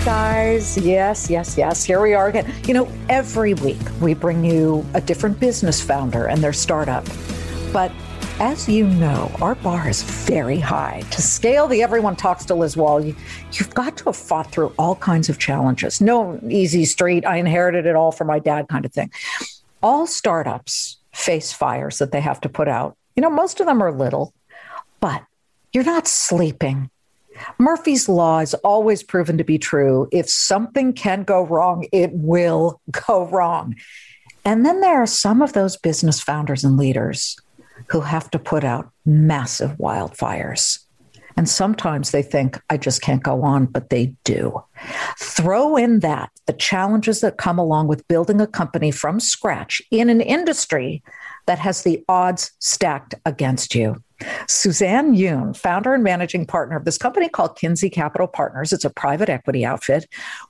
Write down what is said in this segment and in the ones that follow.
Hey guys, yes, yes, yes, here we are again. You know, every week we bring you a different business founder and their startup. But as you know, our bar is very high. To scale the Everyone Talks to Liz Wall, you, you've got to have fought through all kinds of challenges. No easy street, I inherited it all from my dad kind of thing. All startups face fires that they have to put out. You know, most of them are little, but you're not sleeping Murphy's Law is always proven to be true. If something can go wrong, it will go wrong. And then there are some of those business founders and leaders who have to put out massive wildfires. And sometimes they think, I just can't go on, but they do. Throw in that, the challenges that come along with building a company from scratch in an industry that has the odds stacked against you. Suzanne Yoon, founder and managing partner of this company called Kinzie Capital Partners, it's a private equity outfit,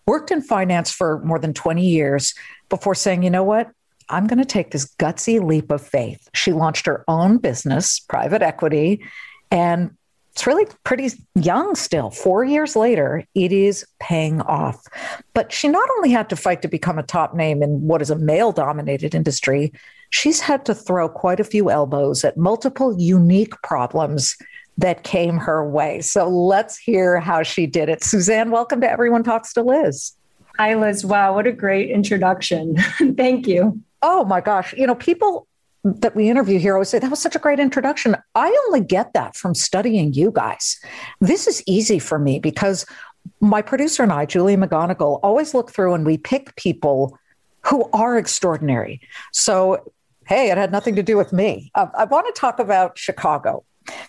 worked in finance for more than 20 years before saying, you know what? I'm going to take this gutsy leap of faith. She launched her own business, private equity, and it's really pretty young still. Four years later, it is paying off. But she not only had to fight to become a top name in what is a male dominated industry, she's had to throw quite a few elbows at multiple unique problems that came her way. So let's hear how she did it. Suzanne, welcome to Everyone Talks to Liz. Hi, Liz. Wow, what a great introduction. Thank you. Oh my gosh. You know, people that we interview here always say that was such a great introduction. I only get that from studying you guys. This is easy for me because my producer and I, Julie McGonigal, always look through and we pick people who are extraordinary. So hey, it had nothing to do with me. Uh, I want to talk about Chicago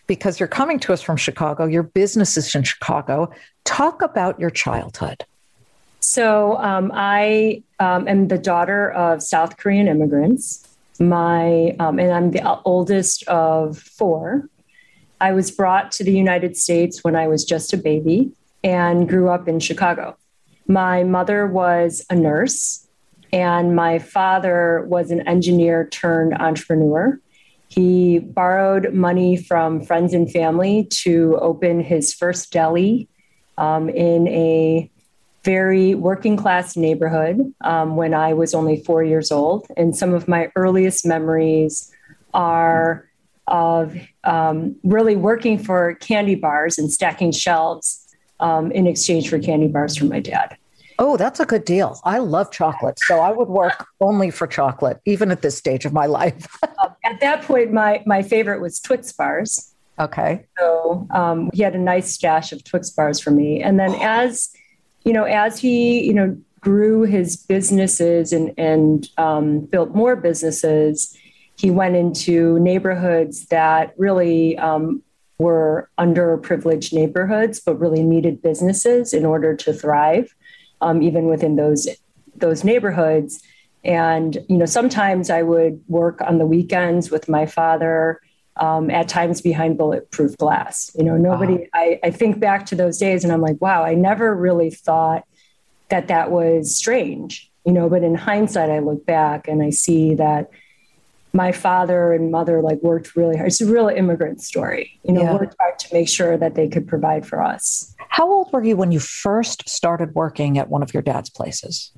because you're coming to us from Chicago. Your business is in Chicago. Talk about your childhood. So, um, I um, am the daughter of South Korean immigrants. My um, and I'm the oldest of four. I was brought to the United States when I was just a baby and grew up in Chicago. My mother was a nurse and my father was an engineer turned entrepreneur. He borrowed money from friends and family to open his first deli um, in a very working class neighborhood um, when I was only four years old. And some of my earliest memories are of um, really working for candy bars and stacking shelves um, in exchange for candy bars from my dad. Oh, that's a good deal. I love chocolate. So I would work only for chocolate, even at this stage of my life. Um, at that point, my, my favorite was Twix bars. Okay. So um, he had a nice stash of Twix bars for me. And then as, you know, as he, you know, grew his businesses and, and um, built more businesses, he went into neighborhoods that really um, were underprivileged neighborhoods, but really needed businesses in order to thrive um, even within those those neighborhoods. And you know, sometimes I would work on the weekends with my father. Um, at times behind bulletproof glass. You know, nobody. Wow. I, I think back to those days, and I'm like, wow, I never really thought that that was strange. You know, but in hindsight, I look back and I see that my father and mother like worked really hard. It's a real immigrant story, you know, yeah. worked hard to make sure that they could provide for us. How old were you when you first started working at one of your dad's places?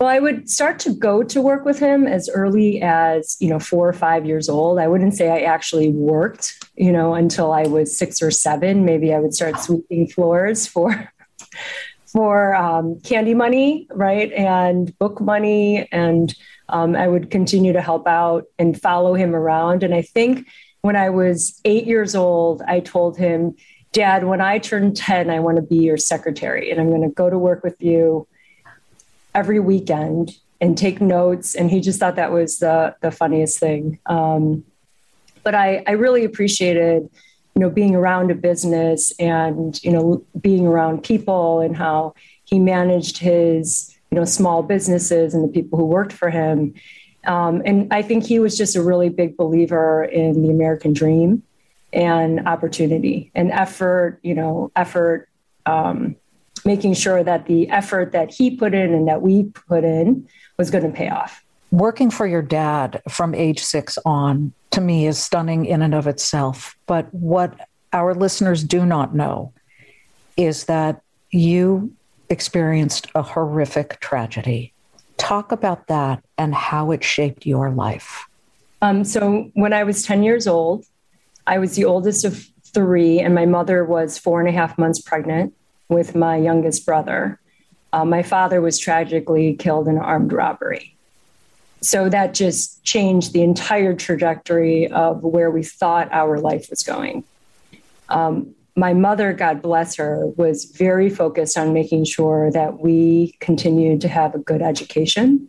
Well, I would start to go to work with him as early as, you know, four or five years old. I wouldn't say I actually worked, you know, until I was six or seven. Maybe I would start sweeping floors for for um, candy money, right, and book money, and um, I would continue to help out and follow him around. And I think when I was eight years old, I told him, Dad, when I turn 10, I want to be your secretary and I'm going to go to work with you every weekend and take notes. And he just thought that was the, the funniest thing. Um, but I, I really appreciated, you know, being around a business and, you know, being around people and how he managed his, you know, small businesses and the people who worked for him. Um, and I think he was just a really big believer in the American dream and opportunity and effort, you know, effort, um, making sure that the effort that he put in and that we put in was going to pay off. Working for your dad from age six on to me is stunning in and of itself. But what our listeners do not know is that you experienced a horrific tragedy. Talk about that and how it shaped your life. Um, so, when I was 10 years old, I was the oldest of three, and my mother was four and a half months pregnant with my youngest brother. Uh, my father was tragically killed in an armed robbery. So that just changed the entire trajectory of where we thought our life was going. Um, my mother, God bless her, was very focused on making sure that we continued to have a good education.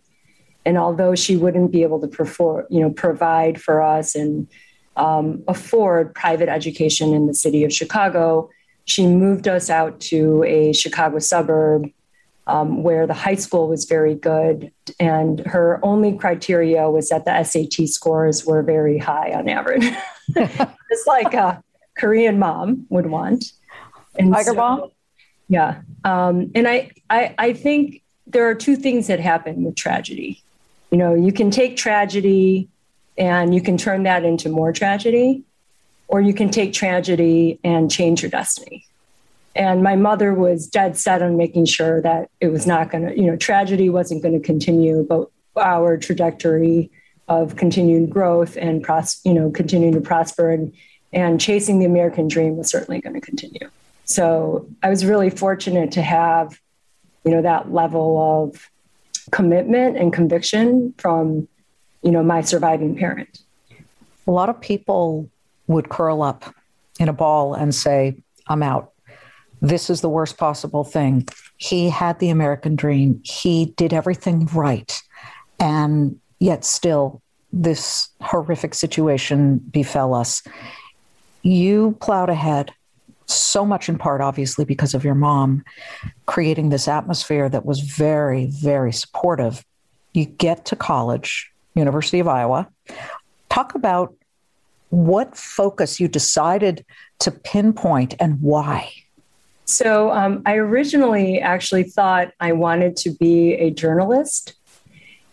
And although she wouldn't be able to perform, you know, provide for us and um, afford private education in the city of Chicago, she moved us out to a Chicago suburb um, where the high school was very good. And her only criteria was that the SAT scores were very high on average. Just like a Korean mom would want. And Tiger so, mom? Yeah. Um, and I, I, I think there are two things that happen with tragedy. You know, you can take tragedy and you can turn that into more tragedy, or you can take tragedy and change your destiny. And my mother was dead set on making sure that it was not going to, you know, tragedy wasn't going to continue, but our trajectory of continued growth and pros, you know, continuing to prosper and and chasing the American dream was certainly going to continue. So I was really fortunate to have, you know, that level of commitment and conviction from, you know, my surviving parent. A lot of people would curl up in a ball and say, I'm out. This is the worst possible thing. He had the American dream. He did everything right. And yet, still, this horrific situation befell us. You plowed ahead, so much in part, obviously, because of your mom, creating this atmosphere that was very, very supportive. You get to college, University of Iowa. Talk about what focus you decided to pinpoint and why. So, um, I originally actually thought I wanted to be a journalist.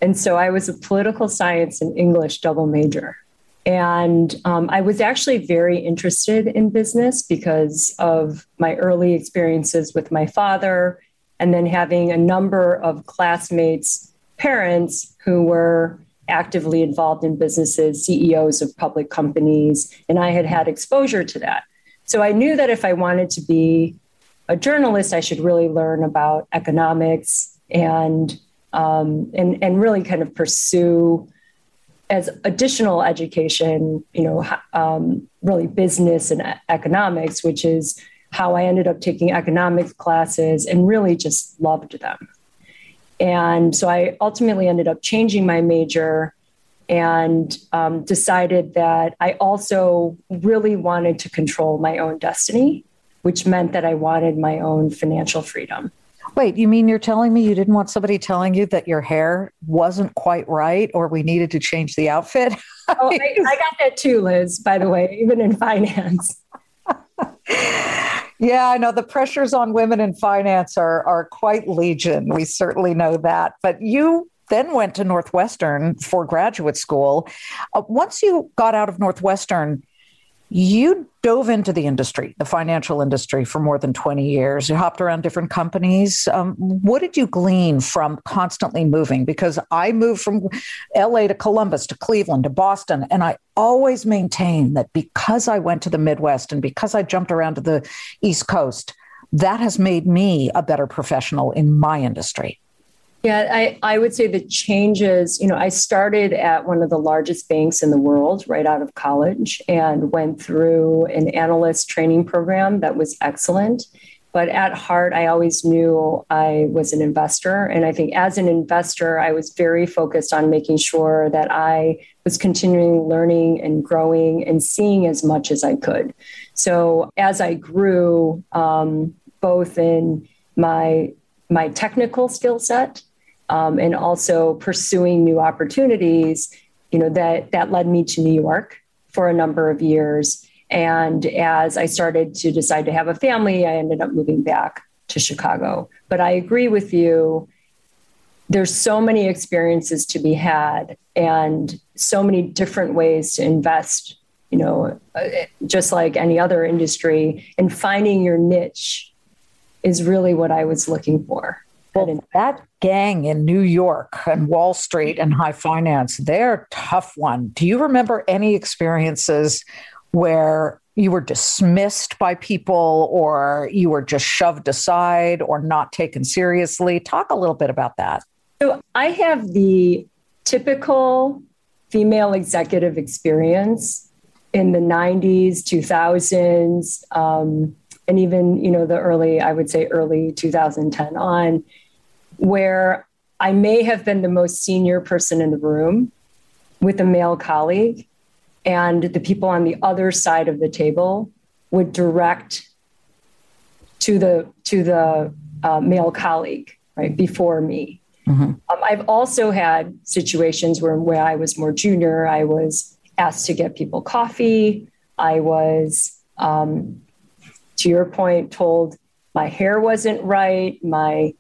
And so I was a political science and English double major. And um, I was actually very interested in business because of my early experiences with my father, and then having a number of classmates' parents who were actively involved in businesses, CEOs of public companies, and I had had exposure to that. So I knew that if I wanted to be a journalist, I should really learn about economics and um, and and really kind of pursue as additional education, you know, um, really business and economics, which is how I ended up taking economics classes and really just loved them. And so I ultimately ended up changing my major and um, decided that I also really wanted to control my own destiny, which meant that I wanted my own financial freedom. Wait, you mean you're telling me you didn't want somebody telling you that your hair wasn't quite right or we needed to change the outfit? oh, I, I got that too, Liz, by the way, even in finance. Yeah, I know the pressures on women in finance are are quite legion. We certainly know that. But you then went to Northwestern for graduate school. Uh, once you got out of Northwestern, you dove into the industry, the financial industry, for more than 20 years. You hopped around different companies. Um, what did you glean from constantly moving? Because I moved from LA to Columbus to Cleveland to Boston, and I always maintain that because I went to the Midwest and because I jumped around to the East Coast, that has made me a better professional in my industry. Yeah, I, I would say the changes, you know, I started at one of the largest banks in the world right out of college and went through an analyst training program that was excellent. but at heart, I always knew I was an investor. And I think as an investor, I was very focused on making sure that I was continuing learning and growing and seeing as much as I could. So as I grew, um, both in my my technical skill set um, and also pursuing new opportunities, you know that that led me to New York for a number of years and as I started to decide to have a family, I ended up moving back to Chicago. But I agree with you. There's so many experiences to be had and so many different ways to invest, you know, uh, just like any other industry. And finding your niche is really what I was looking for. Well, that gang in New York and Wall Street and high finance, they're a tough one. Do you remember any experiences where you were dismissed by people or you were just shoved aside or not taken seriously. Talk a little bit about that. So, I have the typical female executive experience in the 90s, 2000s, um, and even, you know, the early, I would say early 2010 on, where I may have been the most senior person in the room with a male colleague and the people on the other side of the table would direct to the to the uh, male colleague right before me. Mm-hmm. Um, I've also had situations where where I was more junior, I was asked to get people coffee. I was, um, to your point, told my hair wasn't right, my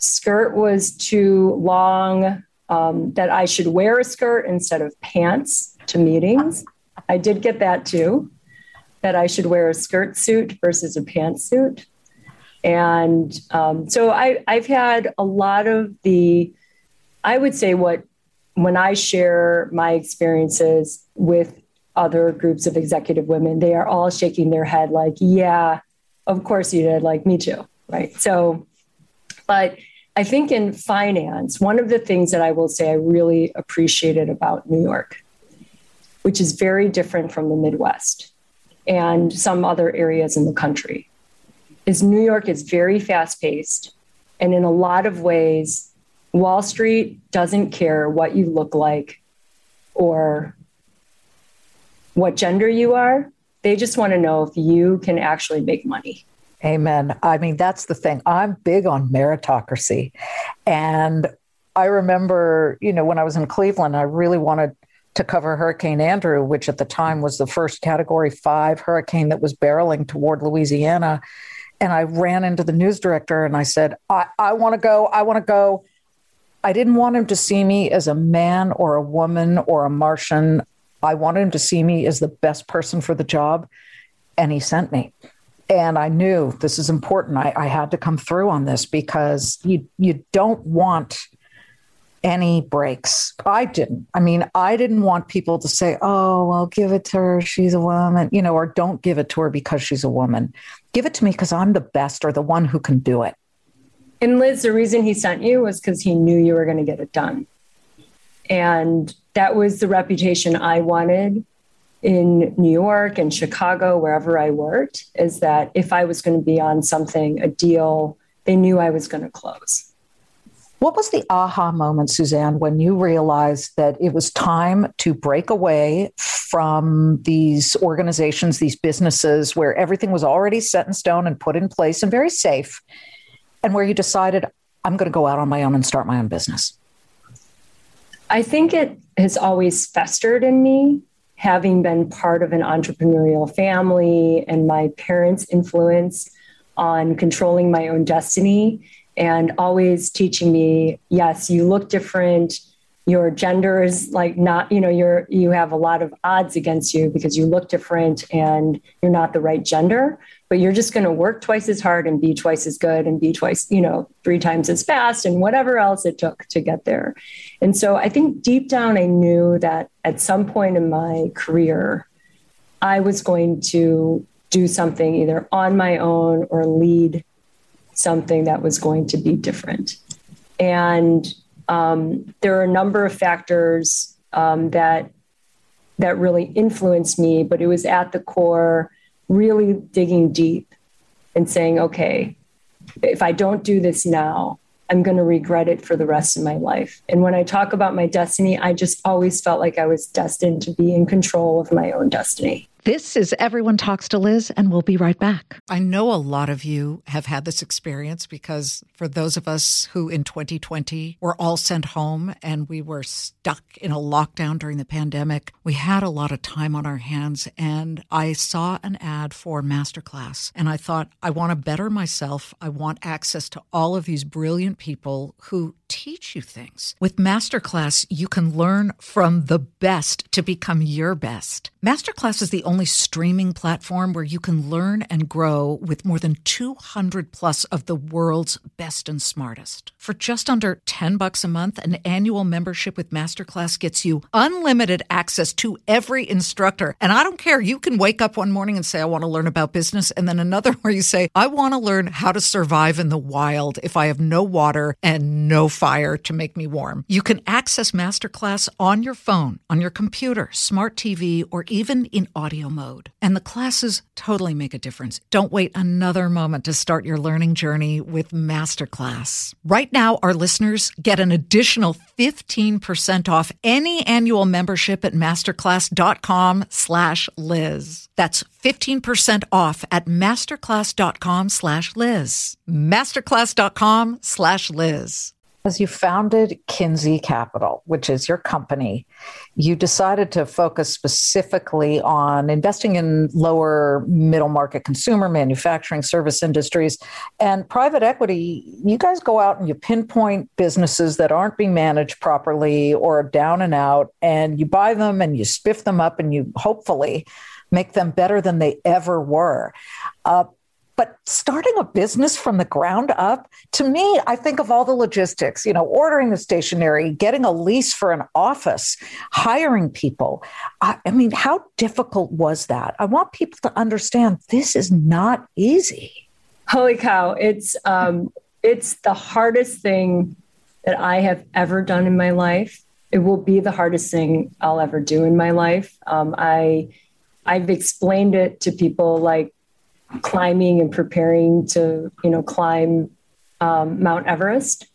skirt was too long, um, that I should wear a skirt instead of pants to meetings. I did get that too, that I should wear a skirt suit versus a pantsuit. And um, so I, I've had a lot of the, I would say, what when I share my experiences with other groups of executive women, they are all shaking their head like, yeah, of course you did, like me too. Right. So, but I think in finance, one of the things that I will say I really appreciated about New York which is very different from the Midwest and some other areas in the country, is New York is very fast paced. And in a lot of ways, Wall Street doesn't care what you look like or what gender you are. They just want to know if you can actually make money. Amen. I mean, that's the thing. I'm big on meritocracy. And I remember, you know, when I was in Cleveland, I really wanted to cover Hurricane Andrew, which at the time was the first category five hurricane that was barreling toward Louisiana. And I ran into the news director and I said, I, I want to go. I want to go. I didn't want him to see me as a man or a woman or a Martian. I wanted him to see me as the best person for the job. And he sent me. And I knew this is important. I, I had to come through on this because you you don't want any breaks. I didn't. I mean, I didn't want people to say, oh, well, give it to her. She's a woman, you know, or don't give it to her because she's a woman. Give it to me because I'm the best or the one who can do it. And Liz, the reason he sent you was because he knew you were going to get it done. And that was the reputation I wanted in New York and Chicago, wherever I worked, is that if I was going to be on something, a deal, they knew I was going to close. What was the aha moment, Suzanne, when you realized that it was time to break away from these organizations, these businesses where everything was already set in stone and put in place and very safe, and where you decided, I'm going to go out on my own and start my own business? I think it has always festered in me, having been part of an entrepreneurial family and my parents' influence on controlling my own destiny and always teaching me yes you look different your gender is like not you know you're you have a lot of odds against you because you look different and you're not the right gender but you're just going to work twice as hard and be twice as good and be twice you know three times as fast and whatever else it took to get there and so i think deep down i knew that at some point in my career i was going to do something either on my own or lead something that was going to be different. And um, there are a number of factors um, that that really influenced me, but it was at the core really digging deep and saying, okay, if I don't do this now, I'm going to regret it for the rest of my life. And when I talk about my destiny, I just always felt like I was destined to be in control of my own destiny. This is Everyone Talks to Liz, and we'll be right back. I know a lot of you have had this experience because for those of us who in 2020 were all sent home and we were stuck in a lockdown during the pandemic, we had a lot of time on our hands. And I saw an ad for Masterclass and I thought, I want to better myself. I want access to all of these brilliant people who teach you things. With Masterclass, you can learn from the best to become your best. Masterclass is the only streaming platform where you can learn and grow with more than 200 plus of the world's best and smartest. For just under 10 bucks a month, an annual membership with Masterclass gets you unlimited access to every instructor. And I don't care, you can wake up one morning and say, I want to learn about business. And then another where you say, I want to learn how to survive in the wild if I have no water and no fire to make me warm. You can access Masterclass on your phone, on your computer, smart TV, or even in audio mode. And the classes totally make a difference. Don't wait another moment to start your learning journey with Masterclass. Right now, our listeners get an additional 15% off any annual membership at masterclass.com slash Liz. That's 15% off at masterclass.com slash Liz. Masterclass.com slash Liz. As you founded Kinzie Capital, which is your company, you decided to focus specifically on investing in lower middle market consumer, manufacturing, service industries, and private equity. You guys go out and you pinpoint businesses that aren't being managed properly or down and out, and you buy them and you spiff them up and you hopefully make them better than they ever were. Uh, but starting a business from the ground up, to me, I think of all the logistics, you know, ordering the stationery, getting a lease for an office, hiring people. I, I mean, how difficult was that? I want people to understand this is not easy. Holy cow. It's, um, it's the hardest thing that I have ever done in my life. It will be the hardest thing I'll ever do in my life. Um, I, I've explained it to people like climbing and preparing to, you know, climb um, Mount Everest.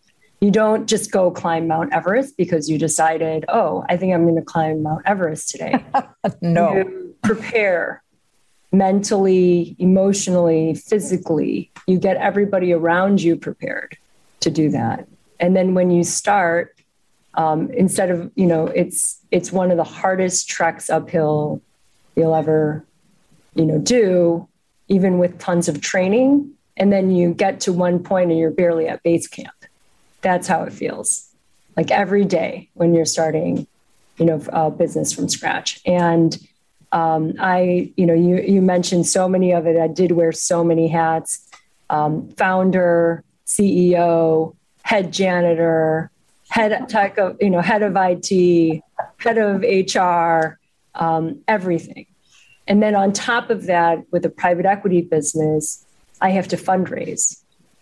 You don't just go climb Mount Everest because you decided, oh, I think I'm going to climb Mount Everest today. no. You prepare mentally, emotionally, physically. You get everybody around you prepared to do that. And then when you start, um, instead of you know, it's it's one of the hardest treks uphill you'll ever, you know, do even with tons of training. And then you get to one point and you're barely at base camp. That's how it feels like every day when you're starting, you know, a business from scratch. And um, I, you know, you, you mentioned so many of it. I did wear so many hats um, founder, CEO, head janitor, head tech of, you know, head of IT, head of HR, um, everything. And then on top of that, with a private equity business, I have to fundraise.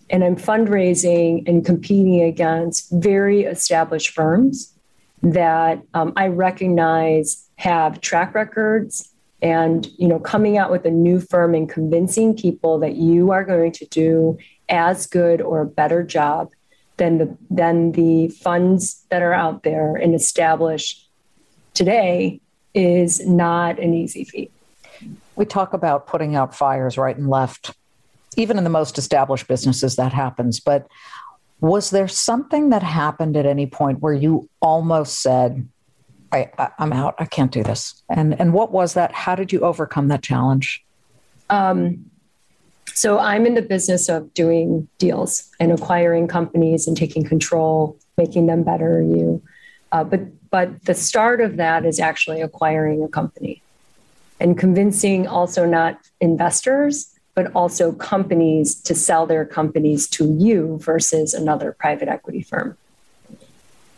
And I'm fundraising and competing against very established firms that um, I recognize have track records and you know coming out with a new firm and convincing people that you are going to do as good or a better job than the than the funds that are out there and established today is not an easy feat we talk about putting out fires right and left. Even in the most established businesses, that happens. But was there something that happened at any point where you almost said, I, am out. I can't do this. And and what was that? How did you overcome that challenge? Um, so I'm in the business of doing deals and acquiring companies and taking control, making them better. You, uh, but but the start of that is actually acquiring a company and convincing also not investors, but also companies to sell their companies to you versus another private equity firm.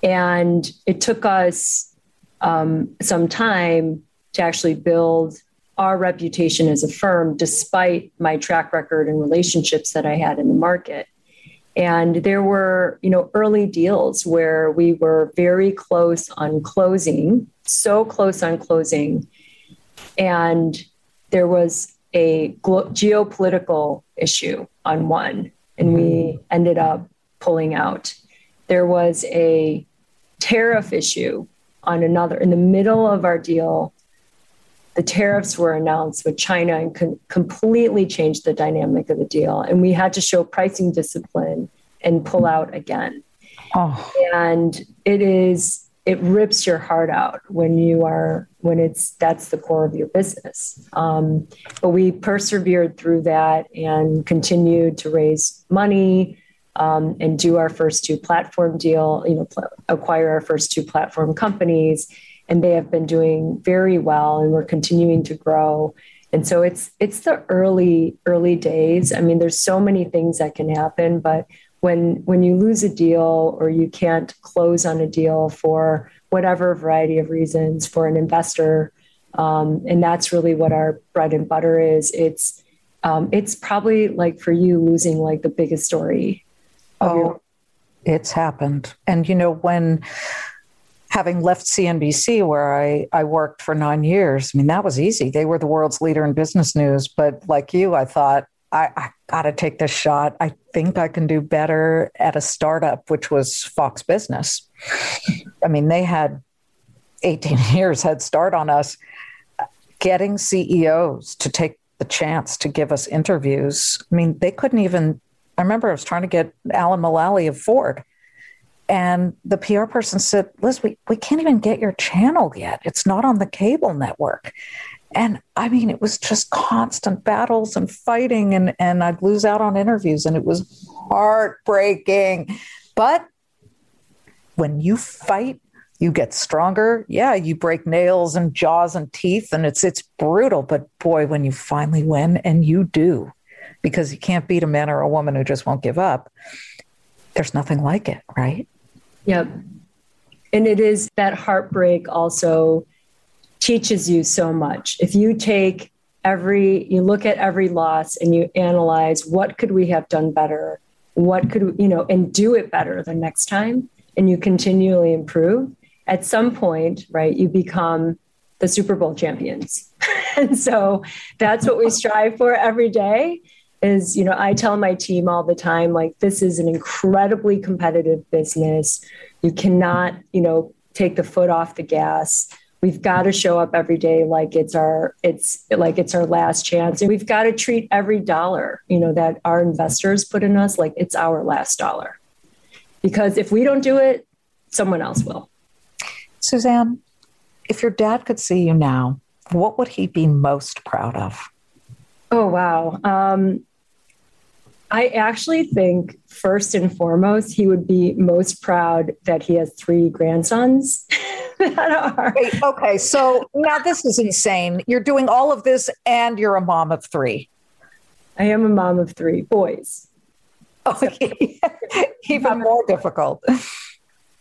And it took us um, some time to actually build our reputation as a firm, despite my track record and relationships that I had in the market. And there were, you know, early deals where we were very close on closing, so close on closing and there was a geopolitical issue on one and we ended up pulling out. There was a tariff issue on another in the middle of our deal. The tariffs were announced with China and con- completely changed the dynamic of the deal. And we had to show pricing discipline and pull out again. Oh. And it is it rips your heart out when you are when it's that's the core of your business. Um, but we persevered through that and continued to raise money um, and do our first two platform deal you know pl- acquire our first two platform companies and they have been doing very well and we're continuing to grow. And so it's it's the early early days. I mean there's so many things that can happen but when when you lose a deal or you can't close on a deal for whatever variety of reasons for an investor um, and that's really what our bread and butter is it's um, it's probably like for you losing like the biggest story oh your- it's happened and you know when having left CNBC, where I, I worked for nine years, I mean, that was easy. They were the world's leader in business news. But like you, I thought, I, I got to take this shot. I think I can do better at a startup, which was Fox Business. I mean, they had 18 years head start on us. Getting CEOs to take the chance to give us interviews. I mean, they couldn't even. I remember I was trying to get Alan Mulally of Ford, and the PR person said, Liz, we, we can't even get your channel yet. It's not on the cable network. And I mean, it was just constant battles and fighting, and, and I'd lose out on interviews, and it was heartbreaking. But when you fight, you get stronger. Yeah, you break nails and jaws and teeth, and it's it's brutal. But boy, when you finally win, and you do, because you can't beat a man or a woman who just won't give up. There's nothing like it, right? Yep. And it is that heartbreak also teaches you so much. If you take every, you look at every loss and you analyze what could we have done better? What could, you know, and do it better the next time, and you continually improve, at some point, right, you become the Super Bowl champions. and so that's what we strive for every day is you know i tell my team all the time like this is an incredibly competitive business you cannot you know take the foot off the gas we've got to show up every day like it's our it's like it's our last chance. And we've got to treat every dollar you know that our investors put in us like it's our last dollar. Because if we don't do it someone else will. Suzanne if your dad could see you now what would he be most proud of? Oh wow. Um, I actually think first and foremost, he would be most proud that he has three grandsons. Wait, okay, so now this is insane. You're doing all of this and you're a mom of three. I am a mom of three boys. Okay. Even more difficult.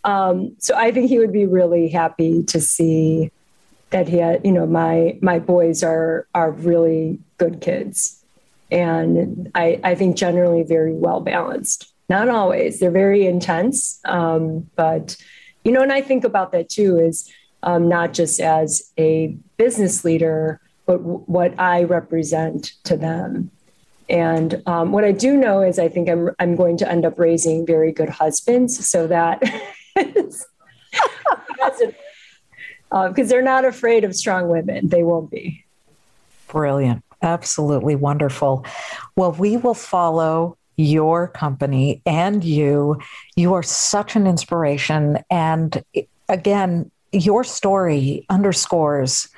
Um, so I think he would be really happy to see that he had, you know, my my boys are are really good kids. And I, I think generally very well balanced. Not always, they're very intense, um, but you know, and I think about that too is um, not just as a business leader, but w- what I represent to them. And um, what I do know is I think I'm, I'm going to end up raising very good husbands so that because uh, they're not afraid of strong women. They won't be. Brilliant. Absolutely wonderful. Well, we will follow your company and you. You are such an inspiration. And again, your story underscores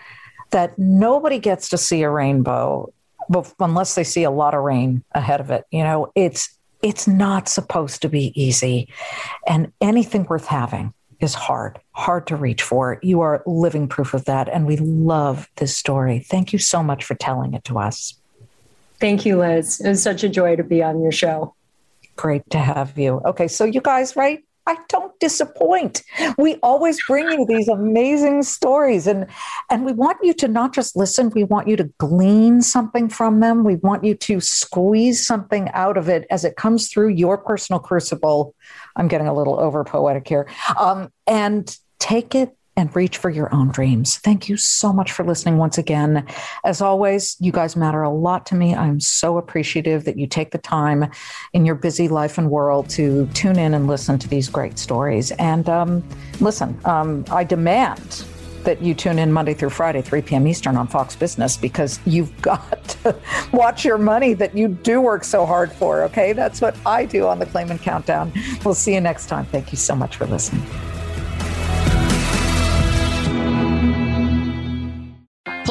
that nobody gets to see a rainbow unless they see a lot of rain ahead of it. You know, it's it's not supposed to be easy. And anything worth having is hard, hard to reach for. You are living proof of that. And we love this story. Thank you so much for telling it to us. Thank you, Liz. It was such a joy to be on your show. Great to have you. Okay, so you guys, right? I don't disappoint. We always bring you these amazing stories and and we want you to not just listen, we want you to glean something from them. We want you to squeeze something out of it as it comes through your personal crucible. I'm getting a little over poetic here. Um, and take it and reach for your own dreams. Thank you so much for listening once again. As always, you guys matter a lot to me. I'm so appreciative that you take the time in your busy life and world to tune in and listen to these great stories. And um, listen, um, I demand that you tune in Monday through Friday, 3 p.m. Eastern on Fox Business, because you've got to watch your money that you do work so hard for. Okay. That's what I do on the Claman Countdown. We'll see you next time. Thank you so much for listening.